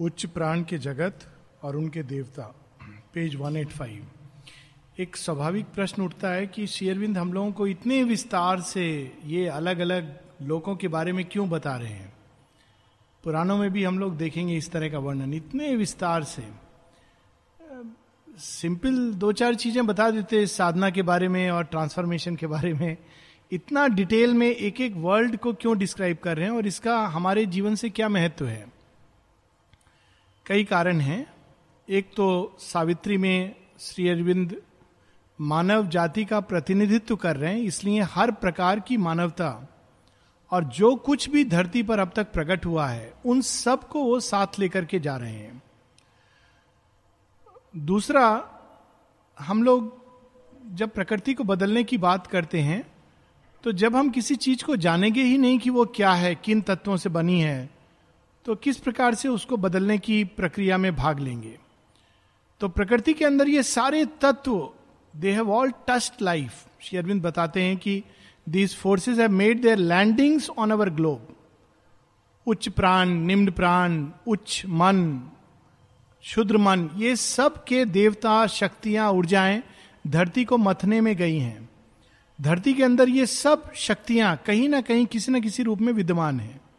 उच्च प्राण के जगत और उनके देवता। पेज 185 एक स्वाभाविक प्रश्न उठता है कि शेयरविंद हम लोगों को इतने विस्तार से ये अलग अलग लोगों के बारे में क्यों बता रहे हैं? पुराणों में भी हम लोग देखेंगे इस तरह का वर्णन। इतने विस्तार से। सिंपल दो चार चीज़ें बता देते साधना के बारे में और ट्रांसफॉर्मेशन के बारे में। इतना डिटेल में एक एक वर्ल्ड को क्यों डिस्क्राइब कर रहे हैं और इसका हमारे जीवन से क्या महत्व है? कई कारण हैं। एक तो सावित्री में श्री अरविंद मानव जाति का प्रतिनिधित्व कर रहे हैं, इसलिए हर प्रकार की मानवता और जो कुछ भी धरती पर अब तक प्रकट हुआ है, उन सबको वो साथ लेकर के जा रहे हैं। दूसरा, हम लोग जब प्रकृति को बदलने की बात करते हैं तो जब हम किसी चीज़ को जानेंगे ही नहीं कि वो क्या है, किन तत्वों से बनी है तो किस प्रकार से उसको बदलने की प्रक्रिया में भाग लेंगे? तो प्रकृति के अंदर ये सारे तत्व they have all taste life Shri Aurobindo बताते हैं कि these forces have made their landings on our globe उच्च प्राण, निम्न प्राण, उच्च मन, शुद्र मन, ये सब के देवता शक्तियाँ ऊर्जाएँ धरती को मथने में गई हैं। धरती के अंदर ये सब शक्तियाँ कहीं ना कहीं किसी न किसी रूप में विद्यमान है।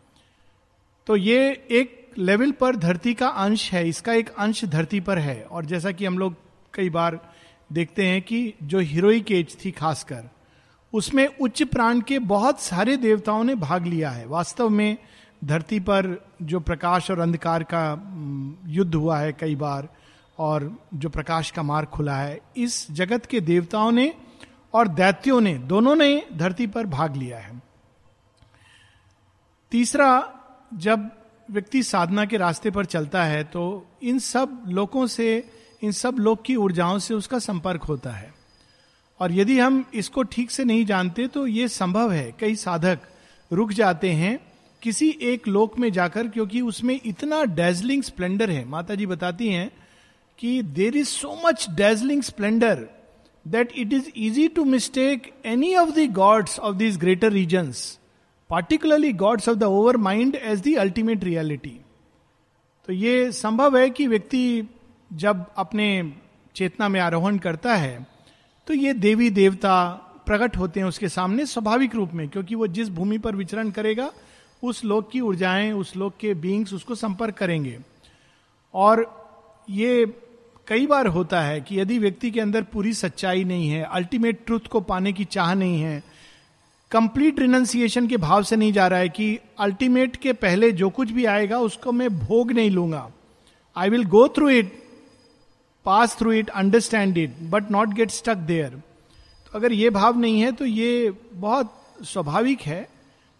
तो ये एक लेवल पर धरती का अंश है, इसका एक अंश धरती पर है। और जैसा कि हम लोग कई बार देखते हैं कि जो हीरोइक एज थी खासकर, उसमें उच्च प्राण के बहुत सारे देवताओं ने भाग लिया है। वास्तव में धरती पर जो प्रकाश और अंधकार का युद्ध हुआ है कई बार, और जो प्रकाश का मार्ग खुला है, इस जगत के देवताओं ने और दैत्यों ने, दोनों ने धरती पर भाग लिया है। तीसरा जब व्यक्ति साधना के रास्ते पर चलता है तो इन सब लोगों से, इन सब लोग की ऊर्जाओं से उसका संपर्क होता है। और यदि हम इसको ठीक से नहीं जानते तो ये संभव है। कई साधक रुक जाते हैं किसी एक लोक में जाकर, क्योंकि उसमें इतना डेजलिंग स्प्लेंडर है। माता जी बताती हैं कि there is so much dazzling splendour that it is easy to mistake any of the gods of this greater regions particularly gods of the overmind as the ultimate reality तो ये संभव है कि व्यक्ति जब अपने चेतना में आरोहण करता है तो ये देवी देवता प्रकट होते हैं उसके सामने स्वाभाविक रूप में, क्योंकि वो जिस भूमि पर विचरण करेगा, उस लोक की ऊर्जाएँ, उस लोक के बींग्स उसको संपर्क करेंगे। और ये कई बार होता है कि यदि व्यक्ति के अंदर पूरी सच्चाई नहीं है अल्टीमेट ट्रुथ को पाने की चाह नहीं है कंप्लीट रिनंसिएशन के भाव से नहीं जा रहा है कि अल्टीमेट के पहले जो कुछ भी आएगा, उसको मैं भोग नहीं लूँगा। I will go through it pass through it understand it but not get stuck there तो अगर ये भाव नहीं है तो ये बहुत स्वाभाविक है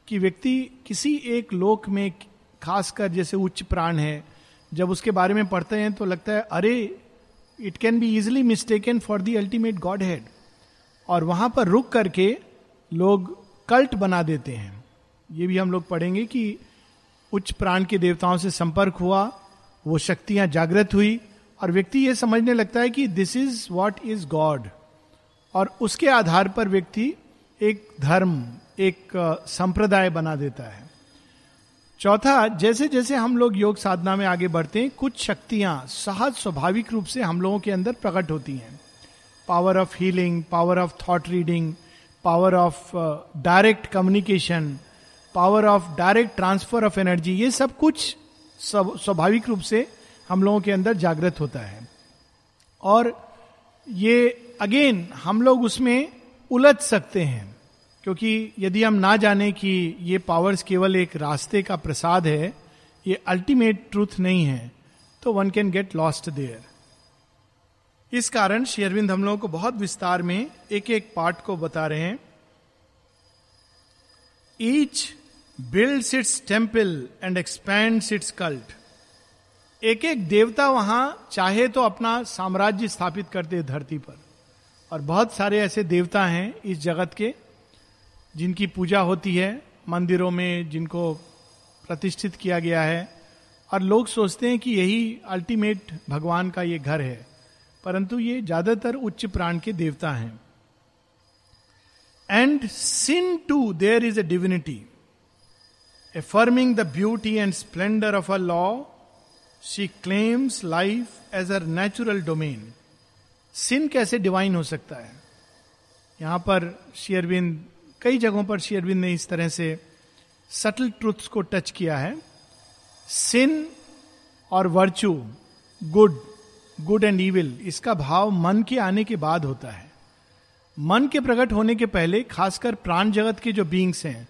कि व्यक्ति किसी एक लोक में, खासकर जैसे उच्च प्राण है, जब उसके बारे में पढ़ते हैं तो लगता है, अरे it can be easily mistaken for the ultimate godhead और वहाँ पर रुक करके लोग कल्ट बना देते हैं। ये भी हम लोग पढ़ेंगे कि उच्च प्राण के देवताओं से संपर्क हुआ, वो शक्तियाँ जागृत हुई और व्यक्ति ये समझने लगता है कि this is what is God और उसके आधार पर व्यक्ति एक धर्म, एक संप्रदाय बना देता है। चौथा जैसे जैसे हम लोग योग साधना में आगे बढ़ते हैं, कुछ शक्तियाँ सहज स्वाभाविक रूप से हम लोगों के अंदर प्रकट होती हैं। Power of healing power of thought reading power of direct communication power of direct transfer of energy ये सब कुछ स्वाभाविक रूप से हम लोगों के अंदर जागृत होता है। और ये अगेन हम लोग उसमें उलझ सकते हैं, क्योंकि यदि हम ना जाने कि ये पावर्स केवल एक रास्ते का प्रसाद है, ये अल्टीमेट ट्रूथ नहीं है तो one can get lost there इस कारण शेयरविंद हम लोगों को बहुत विस्तार में एक एक पार्ट को बता रहे हैं। Each build its temple and expand its cult एक एक देवता वहाँ चाहे तो अपना साम्राज्य स्थापित करते धरती पर। और बहुत सारे ऐसे देवता हैं इस जगत के, जिनकी पूजा होती है, मंदिरों में जिनको प्रतिष्ठित किया गया है। और लोग सोचते हैं कि यही अल्टीमेट भगवान का ये घर है। परंतु ये ज़्यादातर उच्च प्राण के देवता हैं। And sin too there is a divinity affirming the beauty and splendour of a law she claims life as her natural domain sin कैसे डिवाइन हो सकता है? यहाँ पर शेयरविंद कई जगहों पर शेयरविंद ने इस तरह से सटल ट्रुथ्स को टच किया है। सिन और virtue good good and evil इसका भाव मन के आने के बाद होता है। मन के प्रकट होने के पहले, खासकर प्राण जगत के जो बींग्स हैं,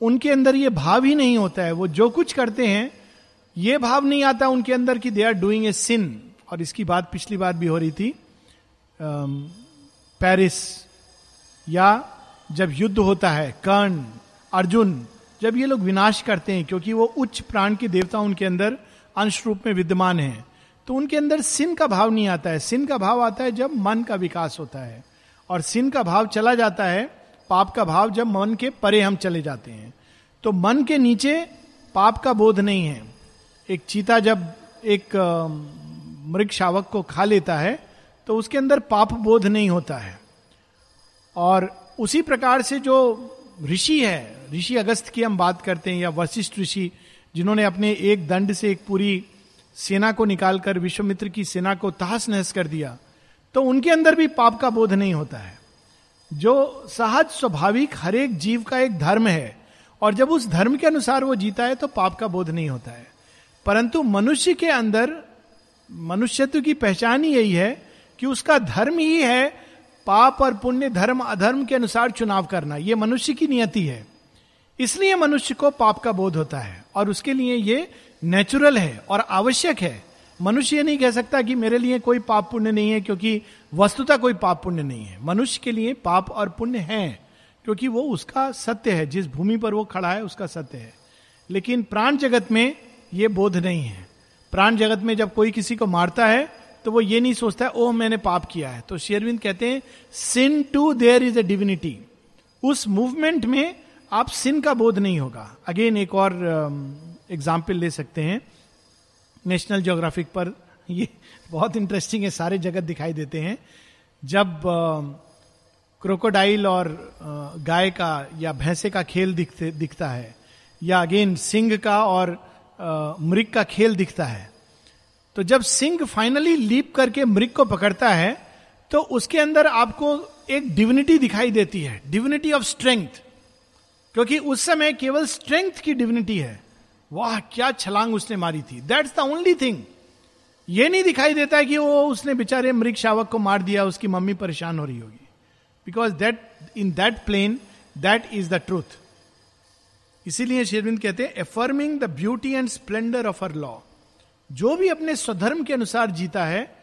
उनके अंदर ये भाव ही नहीं होता है। वो जो कुछ करते हैं, ये भाव नहीं आता उनके अंदर कि दे आर डूइंग ए सिन और इसकी बात पिछली बात भी हो रही थी पेरिस या जब युद्ध होता है, कर्ण, अर्जुन, जब ये लोग विनाश करते हैं, क्योंकि वो उच्च प्राण के देवता उनके अंदर अंश रूप में विद्यमान है। तो उनके अंदर सिन का भाव नहीं आता है। सिन का भाव आता है जब मन का विकास होता है। और सिन का भाव चला जाता है, पाप का भाव जब मन के परे हम चले जाते हैं। तो मन के नीचे पाप का बोध नहीं है। एक चीता जब एक मृग शावक को खा लेता है तो उसके अंदर पाप बोध नहीं होता है। और उसी प्रकार से जो ऋषि है, ऋषि अगस्त की हम बात करते हैं, या वशिष्ठ ऋषि, जिन्होंने अपने एक दंड से एक पूरी सेना को निकालकर, विश्वमित्र की सेना को तहस नहस कर दिया तो उनके अंदर भी पाप का बोध नहीं होता है। जो सहज स्वाभाविक हर एक जीव का एक धर्म है, और जब उस धर्म के अनुसार वो जीता है तो पाप का बोध नहीं होता है। परंतु मनुष्य के अंदर, मनुष्यत्व की पहचान ही यही है कि उसका धर्म ही है पाप और पुण्य, धर्म, अधर्म के अनुसार चुनाव करना। यह मनुष्य की नियति है। इसलिए मनुष्य को पाप का बोध होता है और उसके लिए ये नेचुरल है और आवश्यक है। मनुष्य ये नहीं कह सकता कि मेरे लिए कोई पाप पुण्य नहीं है क्योंकि वस्तुता कोई पाप पुण्य नहीं है। मनुष्य के लिए पाप और पुण्य है क्योंकि वो उसका सत्य है। जिस भूमि पर वो खड़ा है, उसका सत्य है। लेकिन प्राण जगत में ये बोध नहीं है। प्राण जगत में जब कोई किसी को मारता है तो वो ये नहीं सोचता, ओह, मैंने पाप किया है। तो शेरविंद कहते हैं sin too there is a divinity उस मूवमेंट में आप सिन का बोध नहीं होगा। अगेन एक और एग्ज़ाम्पल um, ले सकते हैं। नेशनल ज्योग्राफिक पर ये बहुत इंटरेस्टिंग है सारे जगत दिखाई देते हैं। जब क्रोकोडाइल uh, और uh, गाय का या भैंसे का खेल दिखते दिखता है या अगेन सिंह का और uh, मृग का खेल दिखता है तो जब सिंह फाइनली लीप करके मृग को पकड़ता है तो उसके अंदर आपको एक डिविनिटी दिखाई देती है। डिविनिटी ऑफ़ स्ट्रेंथ क्योंकि उस समय केवल स्ट्रेंथ की डिविनिटी है। वाह, क्या छलांग उसने मारी थी। दैट्स द ओनली थिंग ये नहीं दिखाई देता है कि वो उसने बेचारे मृग शावक को मार दिया, उसकी मम्मी परेशान हो रही होगी। Because that in that plane that is the truth इसीलिए शेरविंद कहते हैं affirming the beauty and splendour of her law जो भी अपने स्वधर्म के अनुसार जीता है,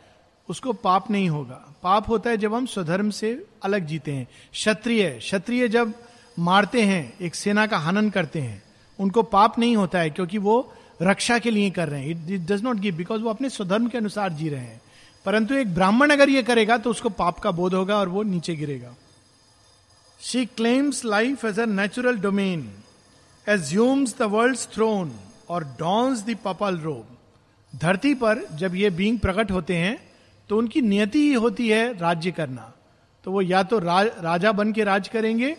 उसको पाप नहीं होगा। पाप होता है जब हम स्वधर्म से अलग जीते हैं। क्षत्रिय क्षत्रिय जब मारते हैं एक सेना का हनन करते हैं। उनको पाप नहीं होता है क्योंकि वो रक्षा के लिए कर रहे हैं। It it does not give because वो अपने स्वधर्म के अनुसार जी रहे हैं। परंतु एक ब्राह्मण अगर ये करेगा तो उसको पाप का बोध होगा और वो नीचे गिरेगा। She claims life as a natural domain assumes the world throne और डॉन्स द पपल रोब धरती पर जब ये बींग प्रकट होते हैं तो उनकी नियति ही होती है राज्य करना। तो वो या तो राज, राजा बन के राज करेंगे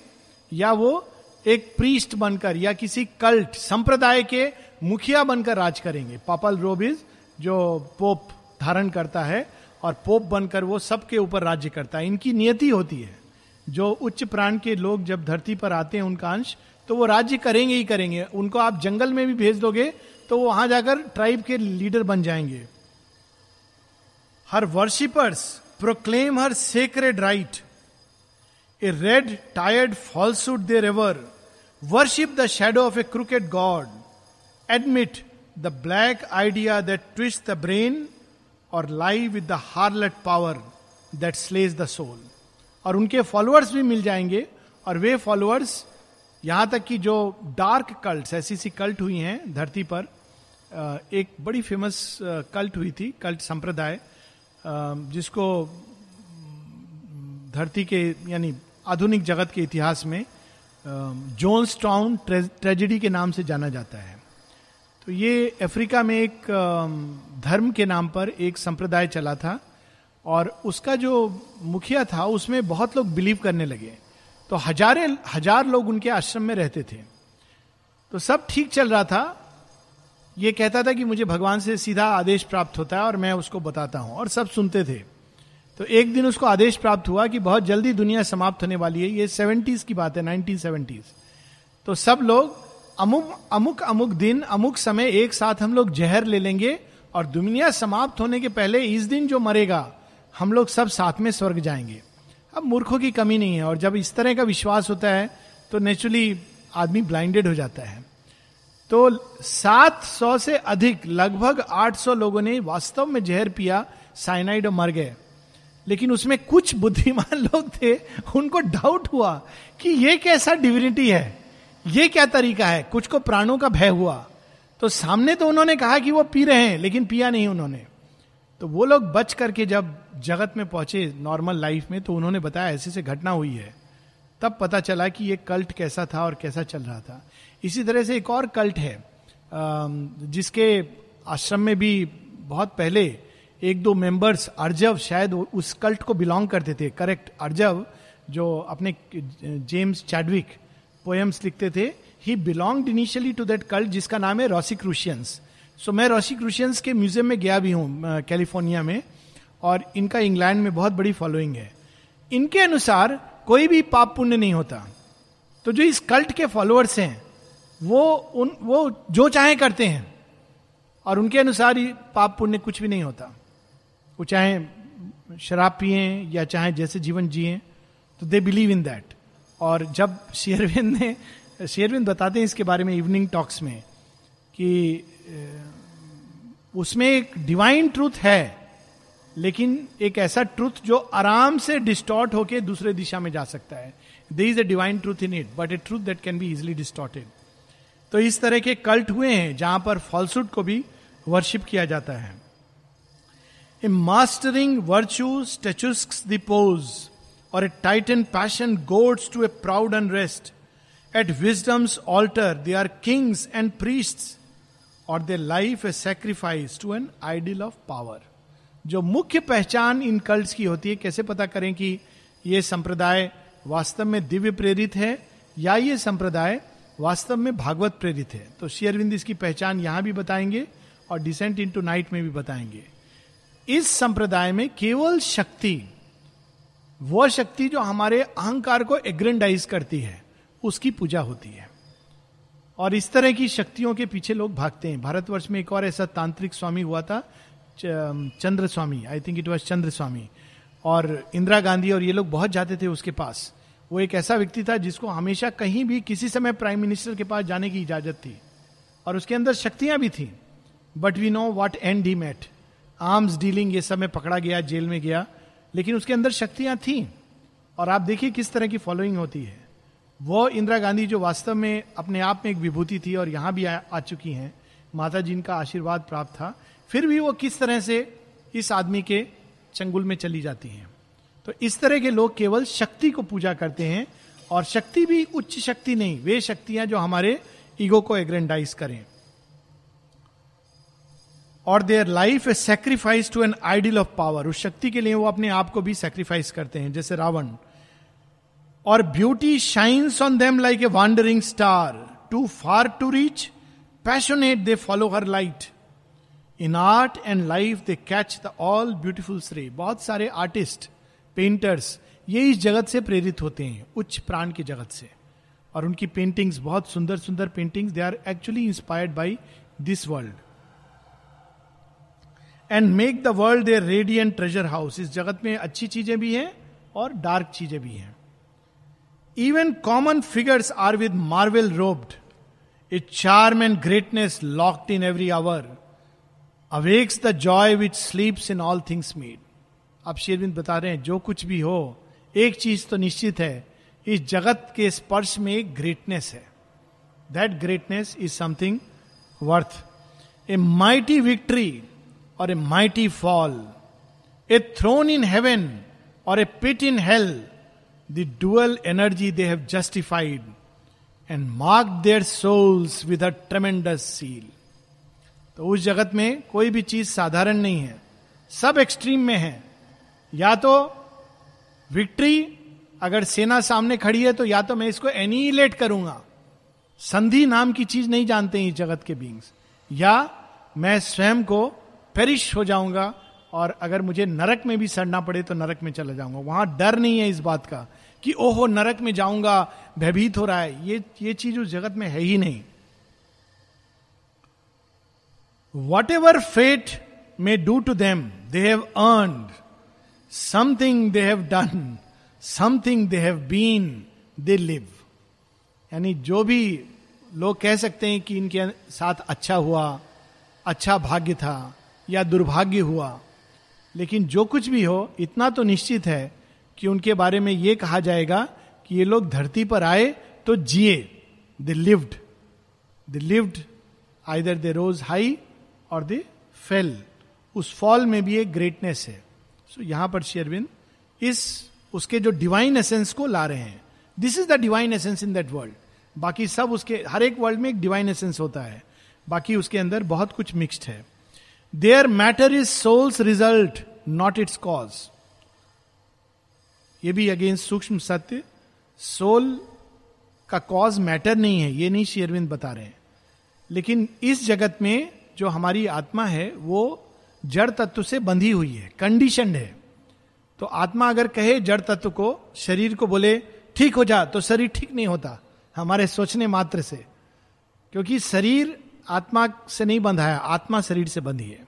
या वो एक प्रीस्ट बनकर या किसी कल्ट संप्रदाय के मुखिया बनकर राज करेंगे। पापल रोबिज जो पोप धारण करता है और पोप बनकर वो सबके ऊपर राज्य करता है। इनकी नियति होती है। जो उच्च प्राण के लोग जब धरती पर आते हैं उनका अंश तो वो राज्य करेंगे ही करेंगे। उनको आप जंगल में भी भेज दोगे तो वो वहाँ जाकर ट्राइब के लीडर बन जाएँगे। Her worshippers proclaim her sacred right a red tiered falsehood there ever worship the shadow of a crooked god admit the black idea that twist the brain और lie with the harlot power that slays the soul और उनके followers भी मिल जाएँगे, और वे followers यहाँ तक कि जो डार्क कल्ट ऐसी सी कल्ट हुई हैं धरती पर एक बड़ी फ़ेमस कल्ट हुई थी कल्ट संप्रदाय जिसको धरती के, यानी आधुनिक जगत के इतिहास में जोन्स टाउन ट्रेजिडी के नाम से जाना जाता है। तो ये अफ्रीका में एक धर्म के नाम पर एक संप्रदाय चला था और उसका जो मुखिया था, उसमें बहुत लोग बिलीव करने लगे। तो हजारे, हज़ार लोग उनके आश्रम में रहते थे। तो सब ठीक चल रहा था। ये कहता था कि मुझे भगवान से सीधा आदेश प्राप्त होता है और मैं उसको बताता हूँ और सब सुनते थे। तो एक दिन उसको आदेश प्राप्त हुआ कि बहुत जल्दी दुनिया समाप्त होने वाली है। ये सेवेंटीज की बात है, नाइनटीन सेवेंटीज। तो सब लोग अमुक अमुक अमुक दिन, अमुक समय एक साथ हम लोग जहर ले लेंगे और दुनिया समाप्त होने के पहले इस दिन जो मरेगा, हम लोग सब साथ में स्वर्ग जाएँगे। अब मूर्खों की कमी नहीं है और जब इस तरह का विश्वास होता है तो नेचुरली आदमी ब्लाइंडेड हो जाता है। तो 700 से अधिक, लगभग 800 लोगों ने वास्तव में जहर पिया साइनाइड और मर गए। लेकिन उसमें कुछ बुद्धिमान लोग थे, उनको डाउट हुआ कि ये कैसा डिविनिटी है, ये क्या तरीका है, कुछ को प्राणों का भय हुआ। तो सामने तो उन्होंने कहा कि वो पी रहे हैं, लेकिन पिया नहीं उन्होंने। तो वो लोग बच करके जब जगत में पहुँचे नॉर्मल लाइफ में तो उन्होंने बताया, ऐसे से घटना हुई है। तब पता चला कि ये कल्ट कैसा था और कैसा चल रहा था। इसी तरह से एक और कल्ट है जिसके आश्रम में भी बहुत पहले एक दो मेंबर्स अर्जव शायद उस कल्ट को बिलोंग करते थे। करेक्ट अर्जव जो अपने जेम्स चैडविक पोएम्स लिखते थे he belong initially to that cult जिसका नाम है रॉसिक्रूशियंस सो मैं रॉसिक्रूशियंस के म्यूज़ियम में गया भी हूँ कैलिफ़ोर्निया में, और इनका इंग्लैंड में बहुत बड़ी फॉलोइंग है। इनके अनुसार कोई भी पाप पुण्य नहीं होता। तो जो इस कल्ट के फॉलोअर्स हैं, वो उन, वो जो चाहे करते हैं, और उनके अनुसार ही पाप पुण्य कुछ भी नहीं होता। वो चाहे शराब पिए या चाहे जैसे जीवन जिए तो दे बिलीव इन दैट और जब शेयरविंद ने शेयरविंद बताते हैं इसके बारे में इवनिंग टॉक्स में कि उसमें एक डिवाइन ट्रूथ है, लेकिन एक ऐसा ट्रूथ जो आराम से डिस्टॉर्ट होके दूसरे दिशा में जा सकता है। There is a divine truth in it but a truth that can be easily distorted तो इस तरह के कल्ट हुए हैं जहाँ पर फॉल्सूट को भी वर्शिप किया जाता है। Mastering virtue statuesque they pose और a titan passion goads to a proud unrest at wisdom's altar they are kings and priest और their life a sacrifice to an ideal of power जो मुख्य पहचान इन cult की होती है, कैसे पता करें कि ये संप्रदाय वास्तव में दिव्य प्रेरित है, या ये संप्रदाय वास्तव में भागवत प्रेरित है? तो शेयरविंद इसकी पहचान यहाँ भी बताएँगे, और डिसेंट इन टू नाइट में भी बताएँगे। इस संप्रदाय में केवल शक्ति वह शक्ति जो हमारे अहंकार को एग्रेंडाइज करती है, उसकी पूजा होती है। और इस तरह की शक्तियों के पीछे लोग भागते हैं। भारतवर्ष में एक और ऐसा तांत्रिक स्वामी हुआ था Chandra Swami I think it was Chandra Swami और इंदिरा गांधी और ये लोग बहुत जाते थे उसके पास। वो एक ऐसा व्यक्ति था जिसको हमेशा कहीं भी किसी समय प्राइम मिनिस्टर के पास जाने की इजाज़त थी। और उसके अंदर शक्तियाँ भी थी। But we know what and he met arms dealing ये सब में पकड़ा गया जेल में गया लेकिन उसके अंदर शक्तियाँ थी। और आप देखिए किस तरह की फॉलोइंग होती है। वो इंदिरा गांधी जो वास्तव में अपने आप में एक विभूति थी और यहाँ भी आ, आ चुकी हैं माता जी का आशीर्वाद प्राप्त था फिर भी वो किस तरह से इस आदमी के चंगुल में चली जाती हैं। तो इस तरह के लोग केवल शक्ति को पूजा करते हैं और शक्ति भी उच्च शक्ति नहीं वे शक्तियाँ जो हमारे ईगो को एग्रेंडाइज करें। और their life a sacrifice to an ideal of power उस शक्ति के लिए वो अपने आप को भी सेक्रीफाइस करते हैं, जैसे रावण। और beauty shines on them like a wandering star too far to reach passionate they follow her light in art and life they catch the all beautiful श्रे बहुत सारे आर्टिस्ट पेंटर्स ये इस जगत से प्रेरित होते हैं, उच्च प्राण की जगत से। और उनकी पेंटिंग्स बहुत सुंदर सुंदर paintings they are actually inspired by this world and make the world their radiant treasure house इस जगत में अच्छी चीज़ें भी हैं और डार्क चीज़ें भी हैं। Even common figures are with marvel robed a charm and greatness locked in every hour awakes the joy which sleeps in all things made अब शेरविंद बता रहे हैं, जो कुछ भी हो, एक चीज़ तो निश्चित है, इस जगत के स्पर्श में एक ग्रेटनेस है। That greatness is something worth a mighty victory और a mighty fall a throne in heaven और a pit in hell the dual energy they have justified and mark their souls with a tremendous seal तो उस जगत में कोई भी चीज़ साधारण नहीं है। सब एक्सट्रीम में है। या तो विक्ट्री अगर सेना सामने खड़ी है तो या तो मैं इसको एनिलेट करूँगा। संधि नाम की चीज़ नहीं जानते हैं इस जगत के बींग्स या मैं स्वयं को पेरिश हो जाऊँगा और अगर मुझे नरक में भी सड़ना पड़े तो नरक में चला जाऊँगा। वहाँ डर नहीं है इस बात का कि ओहो, नरक में जाऊँगा, भयभीत हो रहा है। ये ये चीज़ उस जगत में है ही नहीं। Whatever fate may do to them they have earn something they have done something they have been they live यानी जो भी लोग कह सकते हैं कि इनके साथ अच्छा हुआ अच्छा भाग्य था या दुर्भाग्य हुआ। लेकिन जो कुछ भी हो इतना तो निश्चित है कि उनके बारे में ये कहा जाएगा कि ये लोग धरती पर आए तो जिए। They lived they lived either they rose high और दे फेल उस फॉल में भी एक ग्रेटनेस है। सो so, यहाँ पर शेरविंद इस उसके जो डिवाइन एसेंस को ला रहे हैं। This is the divine essence in that world बाकी सब उसके हर एक वर्ल्ड में एक डिवाइन एसेंस होता है। बाकी उसके अंदर बहुत कुछ मिक्सड है। There matter is soul's result not its cause ये भी अगेन सूक्ष्म सत्य सोल का कॉज मैटर नहीं है, ये नहीं शेरविंद बता रहे हैं। लेकिन इस जगत में जो हमारी आत्मा है, वो जड़ तत्व से बंधी हुई है कंडीशन है। तो आत्मा अगर कहे जड़ तत्व को, शरीर को बोले, ठीक हो जा तो शरीर ठीक नहीं होता, हमारे सोचने मात्र से। क्योंकि शरीर आत्मा से नहीं बंधा है, आत्मा शरीर से बंधी है।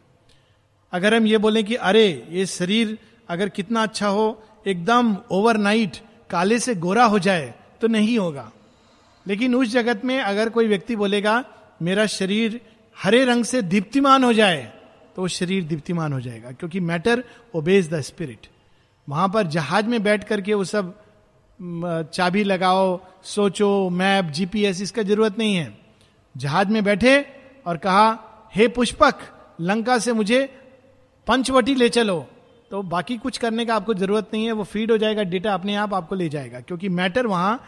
अगर हम ये बोले कि अरे, ये शरीर अगर कितना अच्छा हो, एकदम ओवरनाइट काले से गोरा हो जाए तो नहीं होगा। लेकिन उस जगत में अगर कोई व्यक्ति बोलेगा, मेरा शरीर हरे रंग से दीप्तिमान हो जाए तो वो शरीर दीप्तिमान हो जाएगा, क्योंकि मैटर ओबेज द स्पिरिट वहाँ पर जहाज़ में बैठ करके वो सब चाबी लगाओ, सोचो मैप जीपीएस इसका ज़रूरत नहीं है। जहाज़ में बैठे और कहा, हे पुष्पक, लंका से मुझे पंचवटी ले चलो। तो बाकी कुछ करने का आपको ज़रूरत नहीं है, वो फ़ीड हो जाएगा डेटा अपने आप आपको ले जाएगा, क्योंकि मैटर वहाँ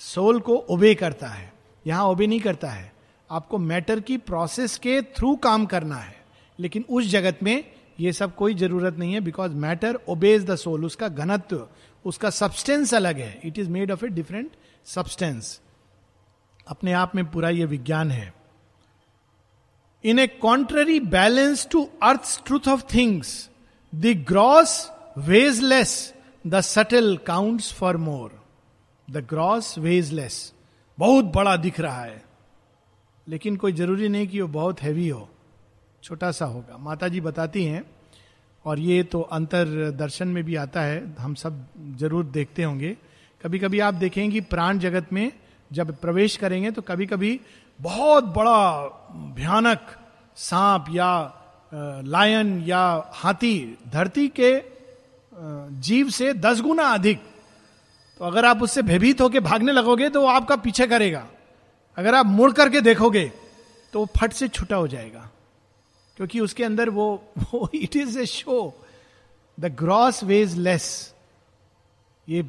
सोल को ओबे करता है, यहाँ ओबे नहीं करता है। आपको मैटर की प्रोसेस के थ्रू काम करना है, लेकिन उस जगत में ये सब कोई ज़रूरत नहीं है because matter obeys the soul उसका घनत्व, उसका सब्सटेंस अलग है। It is made of a different substance अपने आप में पूरा यह विज्ञान है। In a contrary balance to earth truth of things the gross weighs less the subtle counts for more the gross weighs less बहुत बड़ा दिख रहा है। लेकिन कोई ज़रूरी नहीं कि वो बहुत हैवी हो। छोटा सा होगा। माता जी बताती हैं, और ये तो अंतर दर्शन में भी आता है। हम सब ज़रूर देखते होंगे। कभी कभी आप देखेंगे प्राण जगत में जब प्रवेश करेंगे तो कभी कभी बहुत बड़ा भयानक सांप या लायन या हाथी धरती के जीव से दस गुना अधिक तो अगर आप उससे भयभीत होकर भागने लगोगे तो वो आपका पीछे करेगा। अगर आप मुड़ करके देखोगे तो वो फट से छुटा हो जाएगा, क्योंकि उसके अंदर वो it is a show the gross weighs less ये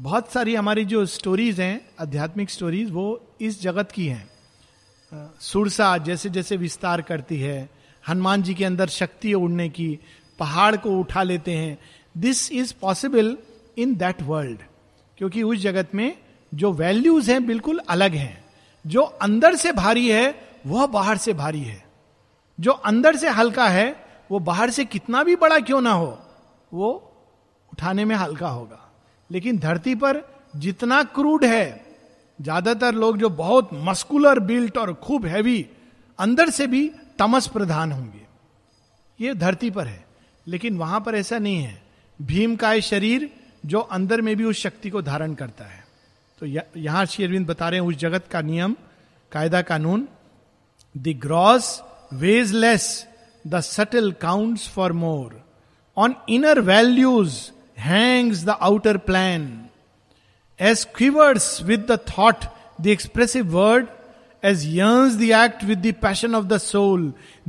बहुत सारी हमारी जो स्टोरीज हैं, आध्यात्मिक स्टोरीज वो इस जगत की हैं। सुरसा जैसे जैसे विस्तार करती है, हनुमान जी के अंदर शक्ति उड़ने की, पहाड़ को उठा लेते हैं। This is possible in that world क्योंकि उस जगत में जो वैल्यूज़ हैं बिल्कुल अलग हैं। जो अंदर से भारी है, वह बाहर से भारी है। जो अंदर से हल्का है, वो बाहर से कितना भी बड़ा क्यों ना हो, वो उठाने में हल्का होगा। लेकिन धरती पर जितना क्रूड है, ज़्यादातर लोग जो बहुत मस्कुलर बिल्ट और खूब हैवी, अंदर से भी तमस प्रधान होंगे। ये धरती पर है, लेकिन वहाँ पर ऐसा नहीं है। भीम का शरीर जो अंदर में भी उस शक्ति को धारण करता है। तो यहाँ श्री अरविंद बता रहे हैं, उस जगत का नियम, कायदा कानून, the gross weighs less the subtle counts for more. On inner values hangs the outer plan as quivers with the thought the expressive word as yearns the act with the passion of the soul,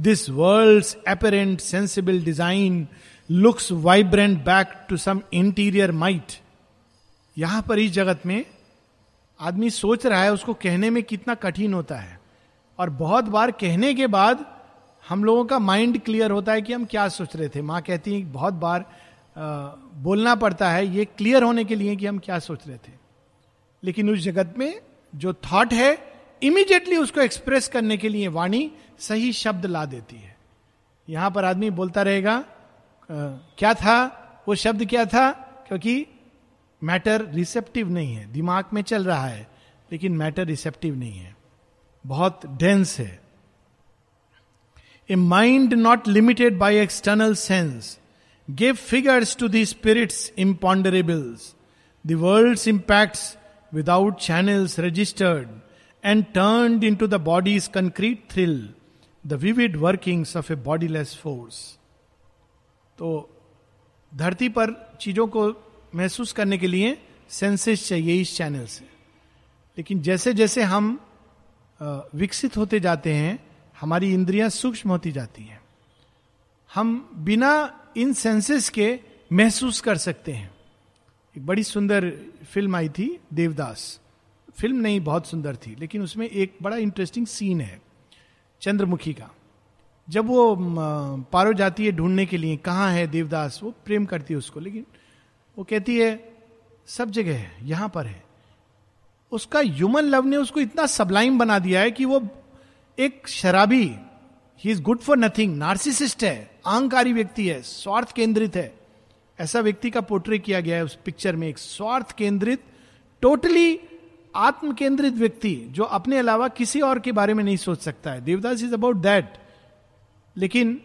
this world's apparent sensible design looks vibrant back to some interior might. यहाँ पर इस जगत में आदमी सोच रहा है उसको कहने में कितना कठिन होता है। और बहुत बार कहने के बाद हम लोगों का माइंड क्लियर होता है कि हम क्या सोच रहे थे। माँ कहती है बहुत बार बोलना पड़ता है, ये क्लियर होने के लिए कि हम क्या सोच रहे थे। लेकिन उस जगत में जो थॉट है इमीडिएटली उसको एक्सप्रेस करने के लिए वाणी सही शब्द ला देती है। यहाँ पर आदमी बोलता रहेगा क्या था? वो शब्द क्या था? क्योंकि मैटर रिसेप्टिव नहीं है। दिमाग में चल रहा है, लेकिन मैटर रिसेप्टिव नहीं है। बहुत डेंस है। A mind not limited by external sense give figures to the spirits imponderables the world impacts without channels registered and turn into the bodies concrete thrill the vivid workings of a bodiless force तो धरती पर चीज़ों को महसूस करने के लिए senses चाहिए इस चैनल से। लेकिन जैसे जैसे हम विकसित होते जाते हैं, हमारी इंद्रियाँ सूक्ष्म होती जाती हैं। हम बिना इन सेंसेस के महसूस कर सकते हैं। एक बड़ी सुंदर फ़िल्म आई थी, देवदास। फ़िल्म नहीं, बहुत सुंदर थी, लेकिन उसमें एक बड़ा इंटरेस्टिंग सीन है, चंद्रमुखी का। जब वो पारो जाती है ढूँढने के लिए, कहाँ है देवदास, वो प्रेम करती है उसको, लेकिन वो कहती है, सब जगह है, यहाँ पर है। उसका ह्यूमन लव ने उसको इतना सबलाइम बना दिया है कि वो एक शराबी he is good for nothing narcissist है, अहंकारी व्यक्ति है, स्वार्थ केंद्रित है। ऐसा व्यक्ति का पोर्ट्रे किया गया है उस पिक्चर में एक स्वार्थ केंद्रित टोटली आत्म केंद्रित व्यक्ति जो अपने अलावा किसी और के बारे में नहीं सोच सकता है। देवदास इज़ अबाउट दैट लेकिन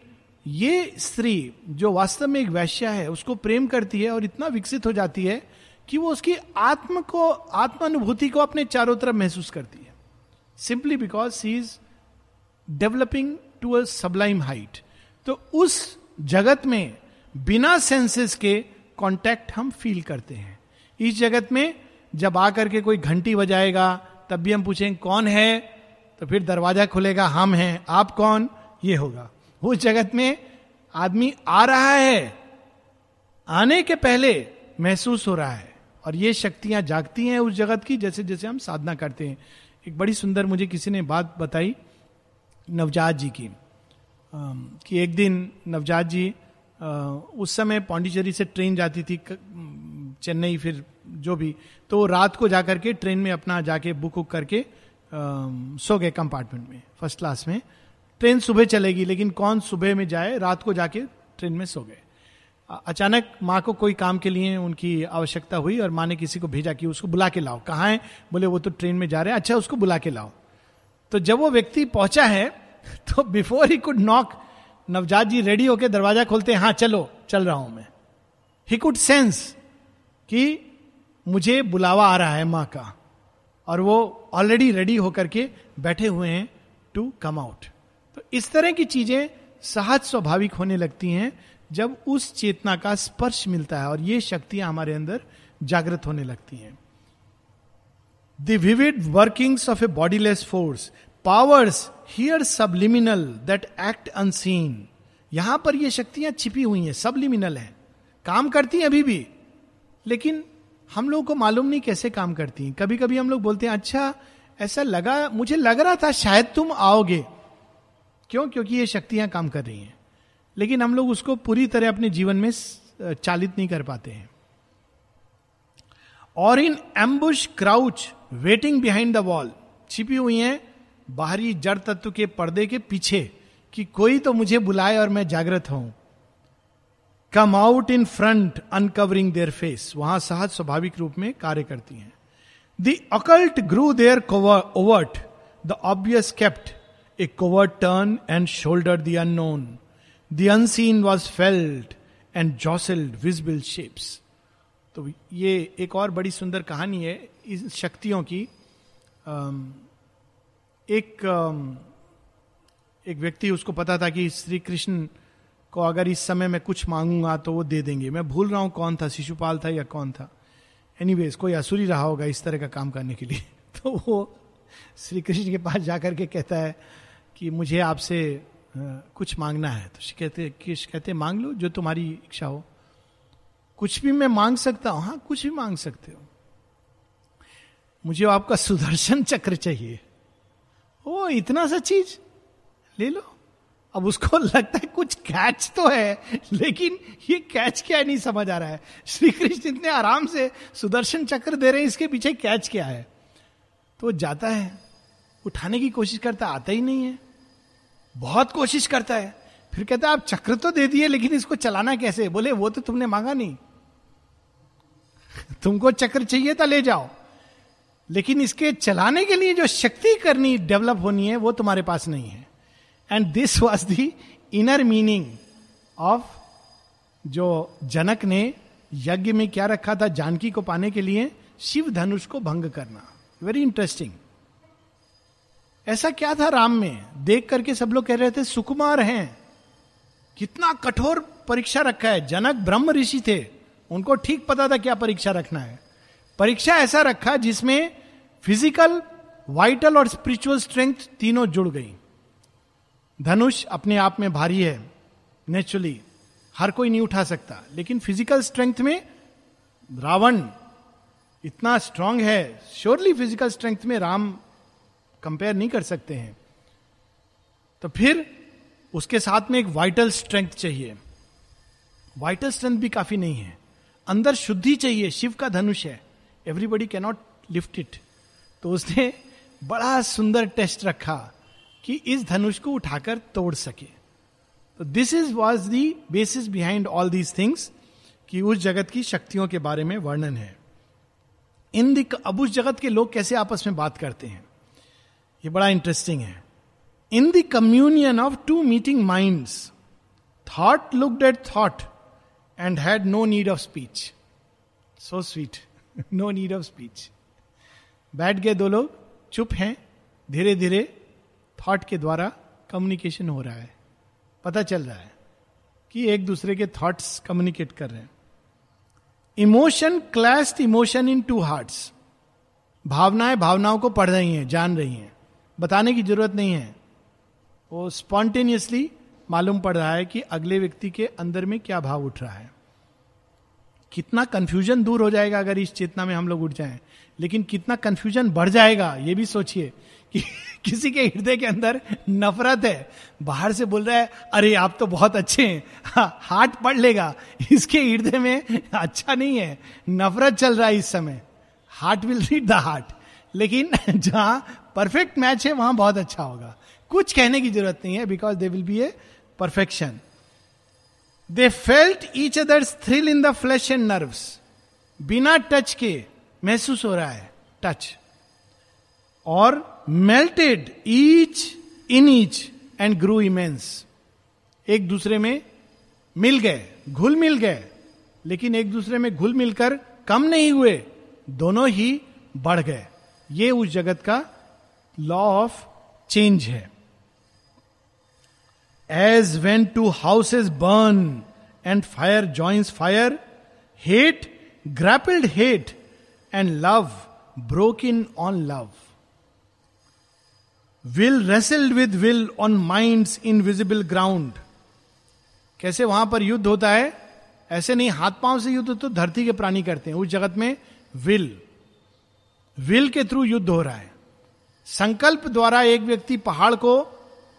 ये स्त्री जो वास्तव में एक वैश्या है, उसको प्रेम करती है और इतना विकसित हो जाती है कि वो उसकी आत्म को, आत्मानुभूति को अपने चारों तरफ़ महसूस करती है। Simply because she is developing to a sublime height तो उस जगत में बिना सेंसेस के कांटेक्ट हम फील करते हैं। इस जगत में जब आकर के कोई घंटी बजाएगा, तब भी हम पूछेंगे कौन है? तो फिर दरवाज़ा खुलेगा, हम हैं, आप कौन? ये होगा। उस जगत में आदमी आ रहा है। आने के पहले महसूस हो रहा है। और ये शक्तियाँ जागती हैं उस जगत की जैसे जैसे हम साधना करते हैं। एक बड़ी सुंदर मुझे किसी ने बात बताई नवजात जी की। कि एक दिन नवजात जी उस समय पांडिचेरी से ट्रेन जाती थी चेन्नई फिर जो भी तो रात को जाकर के ट्रेन में अपना जाके बुक उक करके सो गए कंपार्टमेंट में, फ़र्स्ट क्लास में। ट्रेन सुबह चलेगी, लेकिन कौन सुबह में जाए, रात को जाके ट्रेन में सो गए। अचानक माँ को कोई काम के लिए उनकी आवश्यकता हुई और माँ ने किसी को भेजा कि उसको बुला के लाओ। कहाँ है? बोले, वो तो ट्रेन में जा रहे हैं। अच्छा उसको बुला के लाओ। तो जब वो व्यक्ति पहुँचा है तो बिफोर ही कुड नॉक नवजात जी रेडी होके दरवाज़ा खोलते हैं हाँ चलो, चल रहा हूँ मैं. ही कुड सेंस कि मुझे बुलावा आ रहा है माँ का, और वो ऑलरेडी रेडी होकर के बैठे हुए हैं टू कम आउट तो इस तरह की चीज़ें सहज स्वाभाविक होने लगती हैं जब उस चेतना का स्पर्श मिलता है, और ये शक्तियाँ हमारे अंदर जागृत होने लगती हैं। The vivid workings of a bodiless force powers here subliminal that act unseen यहाँ पर ये शक्तियाँ छिपी हुई हैं सबलिमिनल है। काम करती हैं अभी भी, लेकिन हम लोगों को मालूम नहीं कैसे काम करती हैं। कभी कभी हम लोग बोलते हैं अच्छा ऐसा लगा, मुझे लग रहा था शायद तुम आओगे। क्यों? क्योंकि ये शक्तियाँ काम कर रही हैं। लेकिन हम लोग उसको पूरी तरह अपने जीवन में चालित नहीं कर पाते हैं। और in ambush, crouch waiting behind the wall छिपी हुई हैं बाहरी जड़ तत्व के पर्दे के पीछे कि कोई तो मुझे बुलाए और मैं जागृत हूँ। Come out in front uncovering their face वहाँ सहज स्वाभाविक रूप में कार्य करती हैं। The occult grew there overt the obvious kept a covert turn and shoulder the unknown the unseen was felt and jostled visible shapes तो ये एक और बड़ी सुंदर कहानी है इन शक्तियों की एक एक व्यक्ति उसको पता था कि श्री कृष्ण को अगर इस समय मैं कुछ मांगूँगा तो वो दे देंगे। मैं भूल रहा हूँ कौन था, शिशुपाल था या कौन था। एनीवेज कोई असुरी रहा होगा इस तरह का काम करने के लिए। तो वो श्री कृष्ण के पास जाकर के कहता है कि मुझे आपसे कुछ मांगना है। तो कहते किस, कहते मांग लो, जो तुम्हारी इच्छा हो। कुछ भी मैं मांग सकता हूँ। हाँ कुछ भी मांग सकते हो। मुझे आपका सुदर्शन चक्र चाहिए। ओ, इतना सा चीज़? ले लो। अब उसको लगता है कुछ कैच तो है, लेकिन ये कैच क्या है नहीं समझ आ रहा है। श्री कृष्ण इतने आराम से सुदर्शन चक्र दे रहे हैं, इसके पीछे कैच क्या है? तो जाता है, उठाने की कोशिश करता आता ही नहीं है। बहुत कोशिश करता है, फिर कहता है, आप चक्र तो दे दिए, लेकिन इसको चलाना कैसे बोले, वो तो तुमने मांगा नहीं। तुमको चक्र चाहिए था, ले जाओ। लेकिन इसके चलाने के लिए जो शक्ति करनी डेवलप होनी है, वो तुम्हारे पास नहीं है। And this was the inner meaning of जो जनक ने यज्ञ में क्या रखा था, जानकी को पाने के लिए, शिव धनुष को भंग करना। वेरी इंटरेस्टिंग ऐसा क्या था राम में? देख करके सब लोग कह रहे थे, सुकुमार हैं। कितना कठोर परीक्षा रखा है। जनक ब्रह्म ऋषि थे। उनको ठीक पता था क्या परीक्षा रखना है। परीक्षा ऐसा रखा जिसमें फ़िज़िकल, वाइटल और स्पिरिचुअल स्ट्रेंथ तीनों जुड़ गई। धनुष अपने आप में भारी है, नेचुरली, हर कोई नहीं उठा सकता। लेकिन फ़िज़िकल स्ट्रेंथ में रावण इतना स्ट्रांग है श्योरली फ़िज़िकल स्ट्रेंथ में राम कंपेयर नहीं कर सकते हैं। तो फिर उसके साथ में एक वाइटल स्ट्रेंथ चाहिए। वाइटल स्ट्रेंथ भी काफ़ी नहीं है। अंदर शुद्धि चाहिए, शिव का धनुष है। एवरीबडी कैनॉट लिफ्ट इट तो उसने बड़ा सुंदर टेस्ट रखा कि इस धनुष को उठाकर तोड़ सके। तो this is was the basis behind all these things कि उस जगत की शक्तियों के बारे में वर्णन है। इन द अब उस जगत के लोग कैसे आपस में बात करते हैं? ये बड़ा इंटरेस्टिंग है। In the communion of two meeting mind thought looked at thought and had no need of speech so sweet no need of speech बैठ गए दो लोग, चुप हैं। धीरे धीरे थॉट के द्वारा कम्युनिकेशन हो रहा है। पता चल रहा है कि एक दूसरे के थॉट्स कम्युनिकेट कर रहे हैं। Emotion clasped emotion in two hearts भावनाएँ भावनाओं को पढ़ रही हैं, जान रही हैं। बताने की ज़रूरत नहीं है। वो स्पॉन्टेनियसली मालूम पड़ रहा है कि अगले व्यक्ति के अंदर में क्या भाव उठ रहा है। कितना कंफ्यूजन दूर हो जाएगा अगर इस चेतना में हम लोग उठ जाएँ। लेकिन कितना कंफ्यूजन बढ़ जाएगा, ये भी सोचिए कि किसी के हृदय के अंदर नफरत है। बाहर से बोल रहा है, अरे, आप तो बहुत अच्छे हैं। हार्ट पढ़ लेगा। इसके हृदय में अच्छा नहीं है। नफरत चल रहा है इस समय। Heart will read the heart लेकिन जहाँ परफेक्ट मैच है, वहाँ बहुत अच्छा होगा। कुछ कहने की ज़रूरत नहीं है because they will be a perfection they felt each other's thrill in the flesh and nerves बिना टच के महसूस हो रहा है टच और melted each in each and grew immense एक दूसरे में मिल गए, घुल मिल गए, लेकिन एक दूसरे में घुल मिलकर कम नहीं हुए, दोनों ही बढ़ गए. ये उस जगत का लॉ ऑफ़ चेंज है। As when two houses burn and fire joins fire hate grappled hate and love broke in on love will wrestled with will on mind invisible ground कैसे वहाँ पर युद्ध होता है? ऐसे नहीं, हाथ पाँव से युद्ध तो धरती के प्राणी करते हैं। उस जगत में विल विल के थ्रू युद्ध हो रहा है। संकल्प द्वारा एक व्यक्ति पहाड़ को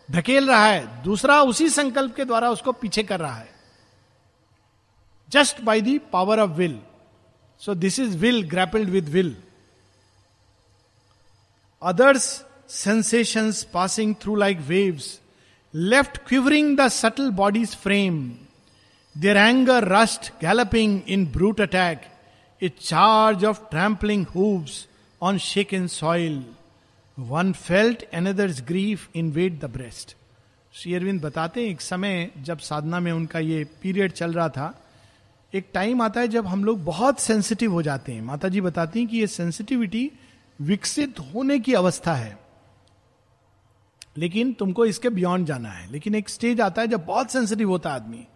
धकेल रहा है, दूसरा उसी संकल्प के द्वारा उसको पीछे कर रहा है। Just by the power of will so this is will grappled with will others sensation passing through like waves left quivering the subtle bodies frame there anger rushed galloping in brute attack a charge of trampling hooves on shaken soil one felt another's grief invade the breast Shri Aurobindo बताते हैं, एक समय जब साधना में उनका ये period चल रहा था, एक टाइम आता है जब हम लोग बहुत सेंसिटिव हो जाते हैं। माता जी बताती हैं कि ये सेंसिटिविटी विकसित होने की अवस्था है। लेकिन तुमको इसके बियॉन्ड जाना है। लेकिन एक स्टेज आता है जब बहुत सेंसिटिव होता है आदमी।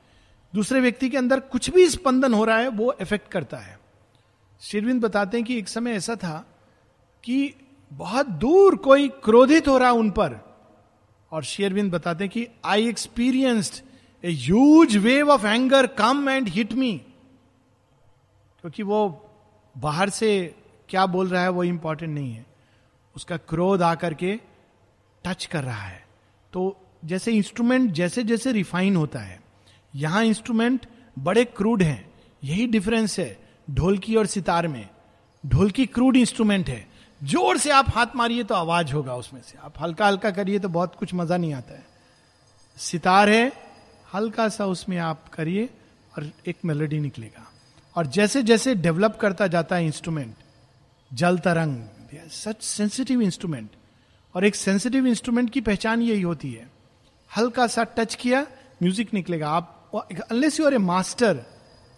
दूसरे व्यक्ति के अंदर कुछ भी स्पंदन हो रहा है, वो इफ़ेक्ट करता है। शेरविंद बताते हैं कि एक समय ऐसा था कि बहुत दूर कोई क्रोधित हो रहा उन पर। और शेयरविंद बताते हैं कि I experienced a huge wave of anger come and hit me क्योंकि वो बाहर से क्या बोल रहा है वो इंपॉर्टेंट नहीं है। उसका क्रोध आकर के टच कर रहा है। तो जैसे इंस्ट्रूमेंट जैसे जैसे रिफाइन होता है, यहाँ इंस्ट्रूमेंट बड़े क्रूड हैं। यही डिफरेंस है ढोलकी और सितार में। ढोलकी क्रूड इंस्ट्रूमेंट है। ज़ोर से आप हाथ मारिए तो आवाज़ होगा उसमें से। आप हल्का हल्का करिए तो बहुत कुछ मज़ा नहीं आता है। सितार है, हल्का सा उसमें आप करिए और एक मेलोडी निकलेगा। और जैसे जैसे डेवलप करता जाता है इंस्ट्रूमेंट जल तरंग सच सेंसिटिव इंस्ट्रूमेंट और एक सेंसिटिव इंस्ट्रूमेंट की पहचान यही होती है। हल्का सा टच किया म्यूज़िक निकलेगा। आप unless you are a master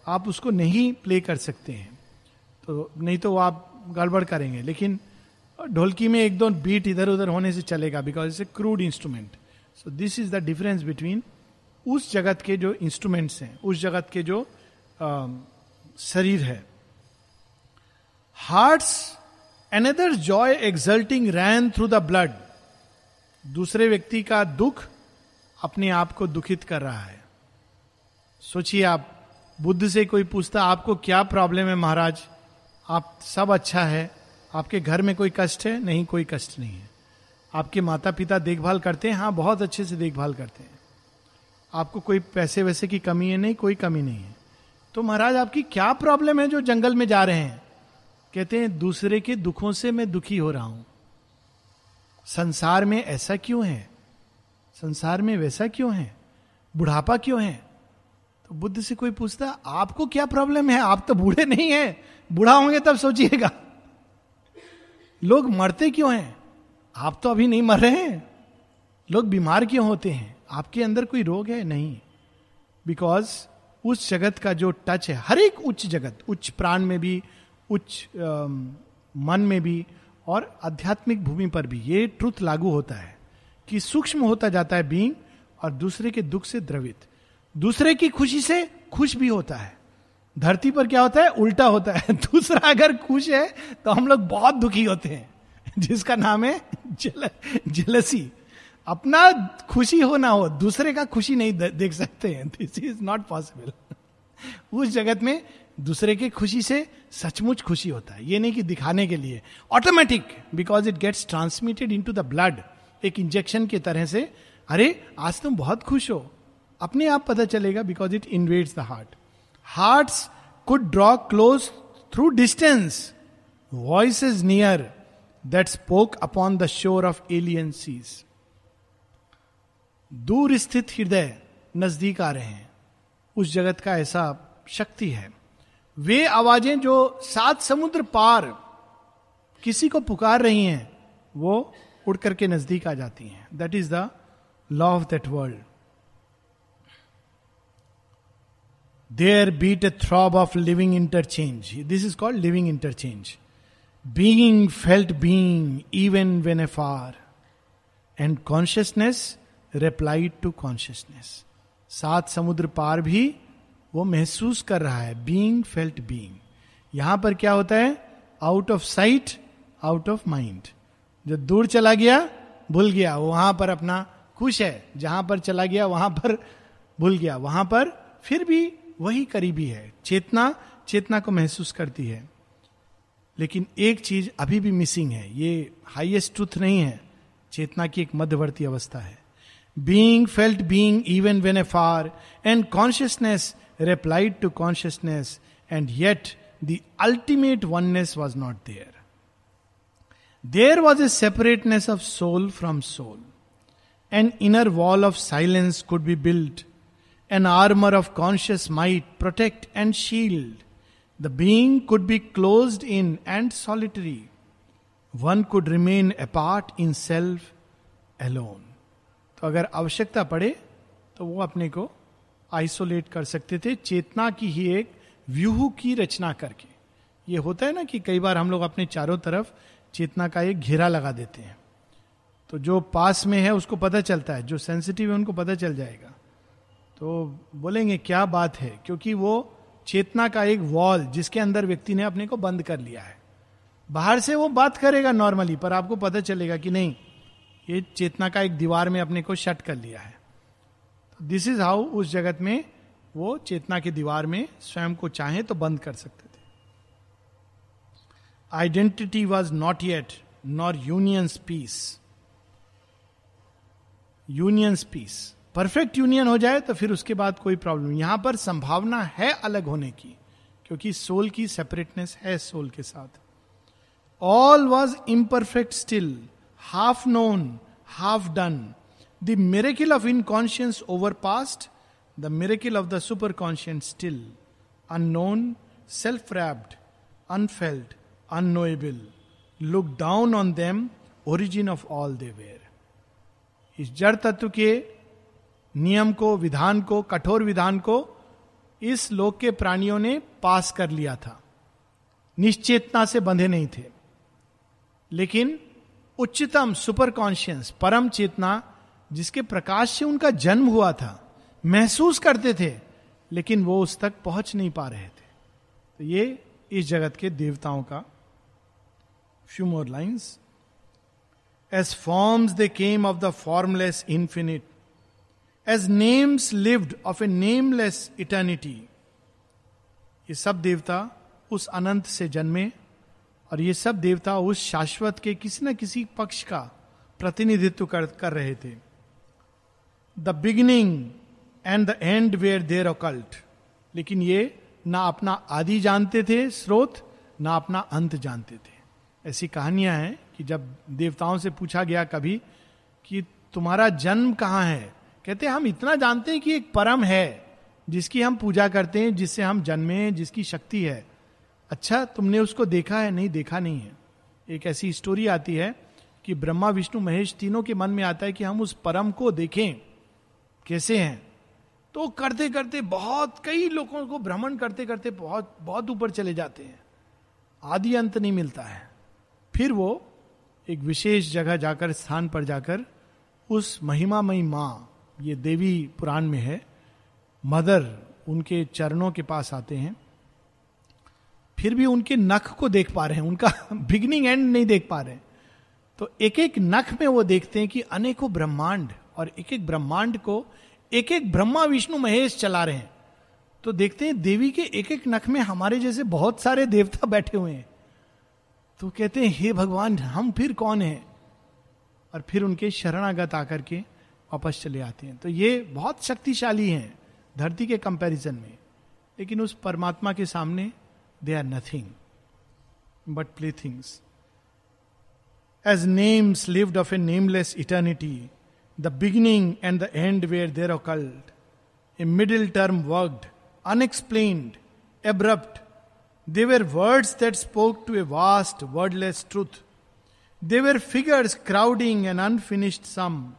आप उसको नहीं प्ले कर सकते हैं। तो नहीं तो आप गड़बड़ करेंगे। लेकिन ढोलकी में एक दो बीट इधर उधर होने से चलेगा because it's a crude instrument so this is the difference between उस जगत के जो इंस्ट्रूमेंट्स हैं उस जगत के जो आ, शरीर है। Hearts another joy exulting ran through the blood दूसरे व्यक्ति का दुख अपने आप को दुखित कर रहा है। सोचिए आप बुद्ध से कोई पूछता आपको क्या प्रॉब्लम है महाराज? आप सब अच्छा है। आपके घर में कोई कष्ट है? नहीं, कोई कष्ट नहीं है। आपके माता पिता देखभाल करते हैं? हाँ बहुत अच्छे से देखभाल करते हैं। आपको कोई पैसे वैसे की कमी है? नहीं, कोई कमी नहीं है। तो महाराज, आपकी क्या प्रॉब्लम है जो जंगल में जा रहे हैं? कहते हैं, दूसरे के दुखों से मैं दुखी हो रहा हूँ। संसार में ऐसा क्यों है? संसार में वैसा क्यों है? बुढ़ापा क्यों है? तो बुद्ध से कोई पूछता, आपको क्या प्रॉब्लम है? आप तो बूढ़े नहीं है। बूढ़ा होंगे तब सोचिएगा। लोग मरते क्यों हैं? आप तो अभी नहीं मर रहे हैं। लोग बीमार क्यों होते हैं? आपके अंदर कोई रोग है? नहीं। बिकॉज़ उस जगत का जो टच है, हर एक उच्च जगत, उच्च प्राण में भी, उच्च मन में भी, और आध्यात्मिक भूमि पर भी, ये ट्रुथ लागू होता है कि सूक्ष्म होता जाता है बींग और दूसरे के दुख से द्रवित। दूसरे की खुशी से खुश भी होता है। धरती पर क्या होता है? उल्टा होता है। दूसरा अगर खुश है तो हम लोग बहुत दुखी होते हैं। जिसका नाम है जल, जलसी। अपना खुशी हो ना हो दूसरे का खुशी नहीं देख सकते हैं। दिस इज़ नॉट पॉसिबल उस जगत में दूसरे के खुशी से सचमुच खुशी होता है। ये नहीं कि दिखाने के लिए। Automatic because it gets transmitted into the blood एक इंजेक्शन के तरह से अरे आज तुम बहुत खुश हो। अपने आप पता चलेगा because it invades the heart heart could draw close through distance voice is near that spoke upon the shore of alien seas दूर स्थित हृदय नज़दीक आ रहे हैं। उस जगत का ऐसा शक्ति है। वे आवाज़ें जो सात समुद्र पार किसी को पुकार रही हैं, वो उड़ करके नज़दीक आ जाती हैं। That is the law of that world there beat a throb of living interchange this is called living interchange being felt being even when a far and consciousness replied to consciousness सात समुद्र पार भी वो महसूस कर रहा है being felt being यहाँ पर क्या होता है? Out of sight out of mind जो दूर चला गया, भूल गया वहाँ पर अपना खुश है। जहाँ पर चला गया, वहाँ पर भूल गया, वहाँ पर फिर भी वही करीबी है। चेतना चेतना को महसूस करती है। लेकिन एक चीज़ अभी भी मिसिंग है। ये हाइएस्ट ट्रूथ नहीं है। चेतना की एक मध्यवर्ती अवस्था है। Being felt being even when a far and consciousness replied to consciousness and yet the ultimate oneness was not there there was a separateness of soul from soul and inner wall of silence could be built an armor of conscious might, protect and shield. The being could be closed in and solitary. One could remain apart in self alone. तो अगर आवश्यकता पड़े तो वो अपने को isolate कर सकते थे, चेतना की ही एक व्यूह की रचना करके ये होता है ना कि कई बार हम लोग अपने चारों तरफ़ चेतना का एक घेरा लगा देते हैं तो जो पास में है, उसको पता चलता है, जो सेंसिटिव है, उनको पता चल जाएगा तो बोलेंगे, क्या बात है? क्योंकि वो चेतना का एक वॉल जिसके अंदर व्यक्ति ने अपने को बंद कर लिया है। बाहर से वो बात करेगा नॉर्मली पर आपको पता चलेगा कि नहीं, ये चेतना का एक दीवार में अपने को शट कर लिया है। दिस इज़ हाउ उस जगत में वो चेतना के दीवार में स्वयं को चाहे तो बंद कर सकते थे। Identity was not yet nor unions peace unions peace perfect union हो जाए तो फिर उसके बाद कोई प्रॉब्लम यहाँ पर संभावना है अलग होने की, क्योंकि सोल की सेपरेटनेस है सोल के साथ। All was imperfect still half known half done the miracle of inconscient overpassed the miracle of the superconscient still unknown self wrapped unfelt unknowable look down on them origin of all they were इस जड़ तत्व के नियम को, विधान को, कठोर विधान को इस लोक के प्राणियों ने पास कर लिया था। निश्चेतना से बंधे नहीं थे। लेकिन उच्चतम सुपर कॉन्शियस, परम चेतना, जिसके प्रकाश से उनका जन्म हुआ था, महसूस करते थे, लेकिन वो उस तक पहुँच नहीं पा रहे थे। तो ये इस जगत के देवताओं का few more lines as forms they came of the formless infinite as names lived of a nameless eternity ये सब देवता उस अनंत से जन्मे और ये सब देवता उस शाश्वत के किसी न किसी पक्ष का प्रतिनिधित्व कर, कर रहे थे। The beginning and the end were there occult लेकिन ये ना अपना आदि जानते थे स्रोत ना अपना अंत जानते थे। ऐसी कहानियाँ हैं कि जब देवताओं से पूछा गया कभी कि तुम्हारा जन्म कहाँ है कहते हम इतना जानते हैं कि एक परम है, जिसकी हम पूजा करते हैं, जिससे हम जन्मे हैं, जिसकी शक्ति है। अच्छा तुमने उसको देखा है? नहीं, देखा नहीं है। एक ऐसी स्टोरी आती है कि ब्रह्मा, विष्णु, महेश तीनों के मन में आता है कि हम उस परम को देखें। कैसे हैं? तो करते करते बहुत, कई लोगों को भ्रमण करते करते बहुत बहुत ऊपर चले जाते हैं। आदि अंत नहीं मिलता है। फिर वो एक विशेष जगह जाकर, स्थान पर जाकर, उस महिमामयी माँ ये देवी पुराण में है। मदर उनके चरणों के पास आते हैं। फिर भी उनके नख को देख पा रहे हैं। उनका बिगनिंग एंड नहीं देख पा रहे। तो एक एक नख में वो देखते हैं कि अनेकों ब्रह्मांड और एक एक ब्रह्मांड को एक एक ब्रह्मा विष्णु महेश चला रहे हैं। तो देखते हैं देवी के एक एक नख में हमारे जैसे बहुत सारे देवता बैठे हुए हैं। तो कहते हैं, हे भगवान, हम फिर कौन हैं? और फिर उनके शरणागत आकर के वापस चले आते हैं। तो ये बहुत शक्तिशाली हैं धरती के कंपैरिजन में। लेकिन उस परमात्मा के सामने they are nothing but playthings as names lived of a nameless eternity the beginning and the end were there occult a middle term worked unexplained abrupt words that spoke to a vast, wordless truth. They were figures crowding an unfinished sum.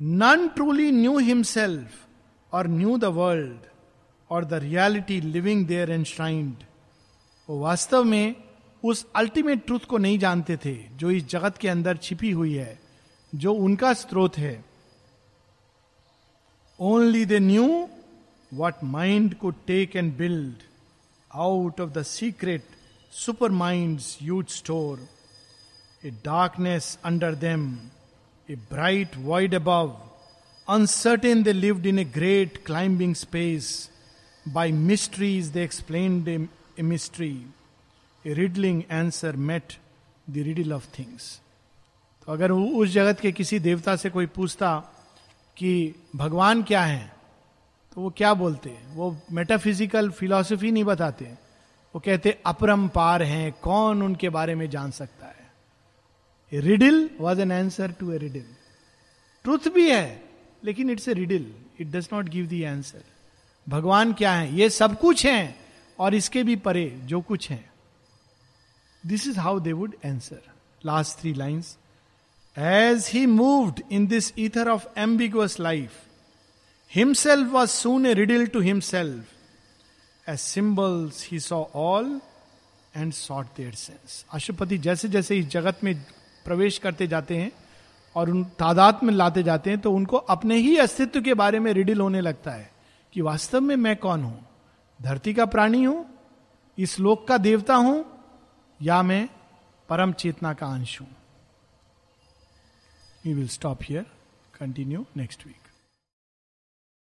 None truly knew himself or knew the world or the reality living there and श्राइंड वो वास्तव में उस ultimate truth को नहीं जानते थे, जो इस जगत के अंदर छिपी हुई है, जो उनका स्रोत है। Only they knew what mind could take and build out of the secret supermind's huge store a darkness under them a bright void above. Uncertain they lived in a great climbing space. By mysteries they explained a, a mystery. A riddling answer met the riddle of things. तो अगर उस जगत के किसी देवता से कोई पूछता कि भगवान क्या है तो वो क्या बोलते हैं वो मेटाफिजिकल फिलॉसफी नहीं बताते वो कहते अपरम्पार हैं कौन उनके बारे में जान सकता है riddle was an answer to a riddle truth भी है, लेकिन it's a riddle it does not give the answer भगवान क्या है? ये सब कुछ है और इसके भी परे जो कुछ है। This is how they would answer last three lines as he moved in this ether of ambiguous life himself was soon a riddle to himself As symbols he saw all and sought their sense अशुपति जैसे जैसे इस जगत में प्रवेश करते जाते हैं और उन तादाद में लाते जाते हैं तो उनको अपने ही अस्तित्व के बारे में रिडिल होने लगता है कि वास्तव में मैं कौन हूँ? धरती का प्राणी हूँ? इस लोक का देवता हूँ? या मैं परम चेतना का अंश हूँ? We will stop here continue next week